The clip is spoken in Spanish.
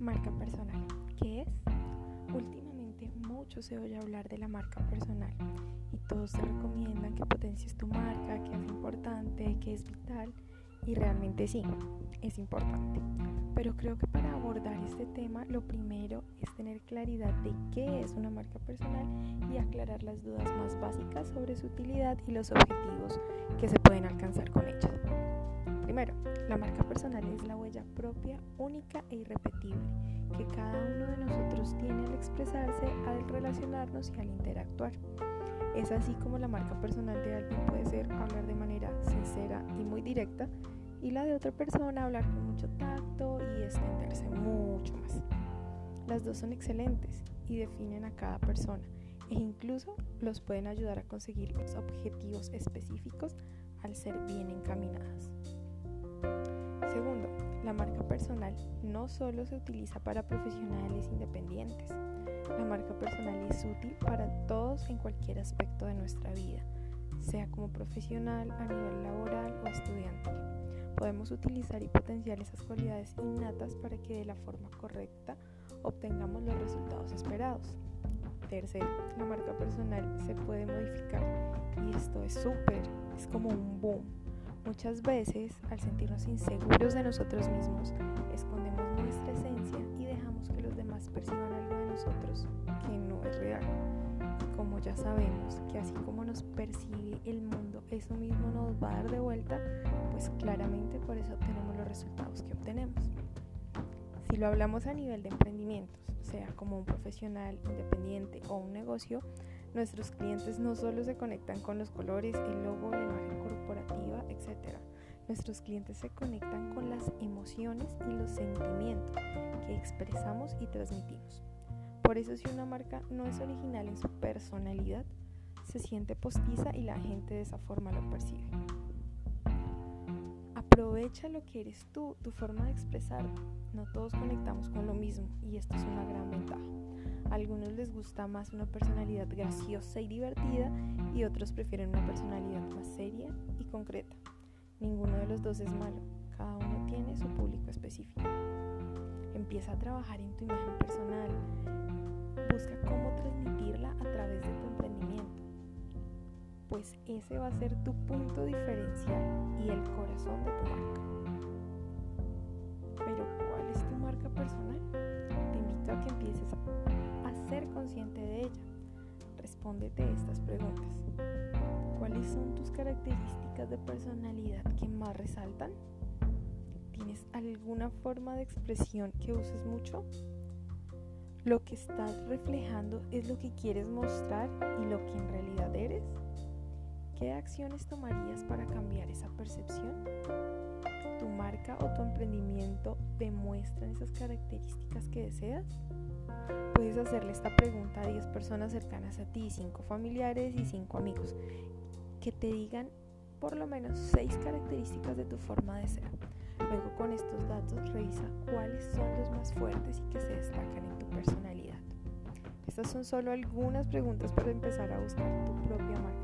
Marca personal. ¿Qué es? Últimamente mucho se oye hablar de la marca personal y todos te recomiendan que potencies tu marca, que es importante, que es vital y realmente sí, es importante. Pero creo que para abordar este tema lo primero es tener claridad de qué es una marca personal y aclarar las dudas más básicas sobre su utilidad y los objetivos que se pueden alcanzar con ella. Primero, la marca personal es la huella propia, única e irrepetible que cada uno de nosotros tiene al expresarse, al relacionarnos y al interactuar. Es así como la marca personal de alguien puede ser hablar de manera sincera y muy directa y la de otra persona hablar con mucho tacto y extenderse mucho más. Las dos son excelentes y definen a cada persona e incluso los pueden ayudar a conseguir los objetivos específicos al ser bien encaminadas. Segundo, la marca personal no solo se utiliza para profesionales independientes. La marca personal es útil para todos en cualquier aspecto de nuestra vida, sea como profesional, a nivel laboral o estudiantil. Podemos utilizar y potenciar esas cualidades innatas para que de la forma correcta obtengamos los resultados esperados. Tercero, la marca personal se puede modificar y esto es súper, es como un boom Muchas veces, al sentirnos inseguros de nosotros mismos, escondemos nuestra esencia y dejamos que los demás perciban algo de nosotros que no es real. Y como ya sabemos que así como nos percibe el mundo, eso mismo nos va a dar de vuelta, pues claramente por eso obtenemos los resultados que obtenemos. Si lo hablamos a nivel de emprendimientos, sea como un profesional independiente o un negocio, Nuestros clientes no solo se conectan con los colores, el logo, la imagen corporativa, etc. Nuestros clientes se conectan con las emociones y los sentimientos que expresamos y transmitimos. Por eso si una marca no es original en su personalidad, se siente postiza y la gente de esa forma lo percibe. Aprovecha lo que eres tú, tu forma de expresar. No todos conectamos con lo mismo y esto es una gran ventaja. A algunos les gusta más una personalidad graciosa y divertida y otros prefieren una personalidad más seria y concreta. Ninguno de los dos es malo, cada uno tiene su público específico. Empieza a trabajar en tu imagen personal, busca cómo transmitirla a través de tu emprendimiento, pues ese va a ser tu punto diferencial y el corazón de tu marca. Pero ¿cuál es tu marca personal? Te invito a que empieces a ser consciente de ella. Respóndete estas preguntas. ¿Cuáles son tus características de personalidad que más resaltan? ¿Tienes alguna forma de expresión que uses mucho? ¿Lo que estás reflejando es lo que quieres mostrar y lo que en realidad eres? ¿Qué acciones tomarías para cambiar esa percepción? ¿Tu marca o tu emprendimiento demuestran esas características que deseas? Puedes hacerle esta pregunta a 10 personas cercanas a ti, 5 familiares y 5 amigos, que te digan por lo menos 6 características de tu forma de ser. Luego con estos datos revisa cuáles son los más fuertes y que se destacan en tu personalidad. Estas son solo algunas preguntas para empezar a buscar tu propia marca.